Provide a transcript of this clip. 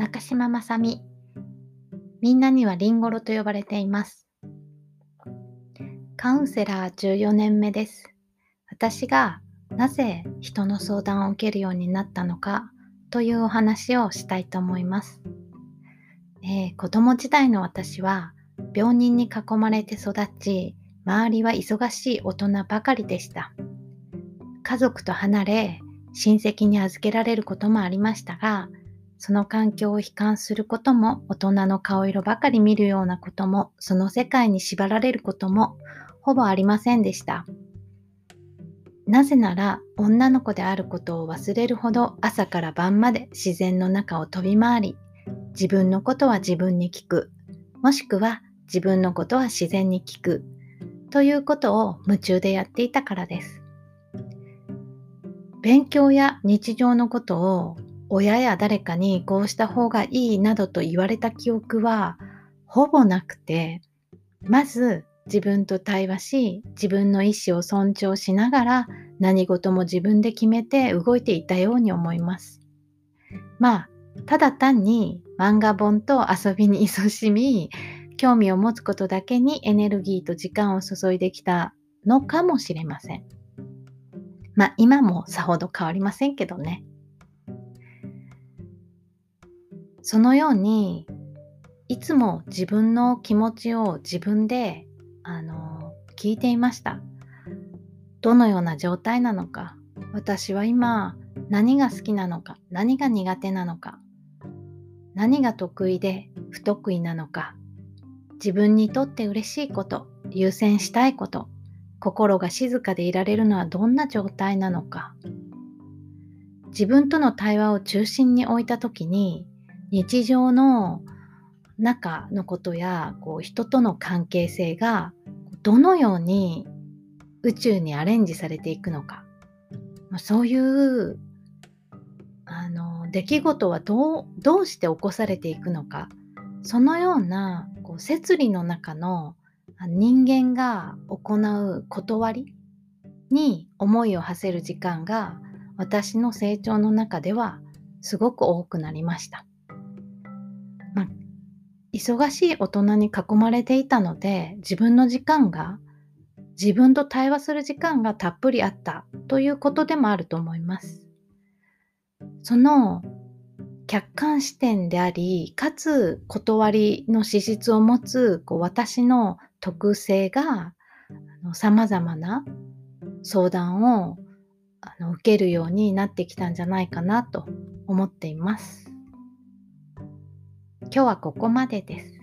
中島正美。みんなにはリンゴロと呼ばれています。カウンセラー14年目です。私がなぜ人の相談を受けるようになったのかというお話をしたいと思います。えー、子供時代の私は病人に囲まれて育ち、周りは忙しい大人ばかりでした。家族と離れ、親戚に預けられることもありましたが、その環境を悲観することも、大人の顔色ばかり見るようなことも、その世界に縛られることも、ほぼありませんでした。なぜなら、女の子であることを忘れるほど朝から晩まで自然の中を飛び回り、自分のことは自分に聞く、もしくは自分のことは自然に聞く、ということを夢中でやっていたからです。勉強や日常のことを親や誰かにこうした方がいいなどと言われた記憶はほぼなくて、まず自分と対話し、自分の意思を尊重しながら何事も自分で決めて動いていたように思います。まあ、ただ単に漫画本と遊びに勤しみ、興味を持つことだけにエネルギーと時間を注いできたのかもしれません。まあ今もさほど変わりませんけどね。そのようにいつも自分の気持ちを自分であの聞いていました。どのような状態なのか私は今何が好きなのか何が苦手なのか何が得意で不得意なのか自分にとって嬉しいこと優先したいこと心が静かでいられるのはどんな状態なのか自分との対話を中心に置いた時に日常の中のことやこう人との関係性がどのように宇宙にアレンジされていくのかそういうあの出来事はどうどうして起こされていくのかそのようなこう摂理の中の人間が行う断りに思いを馳せる時間が私の成長の中ではすごく多くなりました。まあ、忙しい大人に囲まれていたので自分の時間が自分と対話する時間がたっぷりあったということでもあると思います。その客観視点であり、かつ断りの資質を持つこう私の特性がさまざまな相談をあの受けるようになってきたんじゃないかなと思っています。今日はここまでです。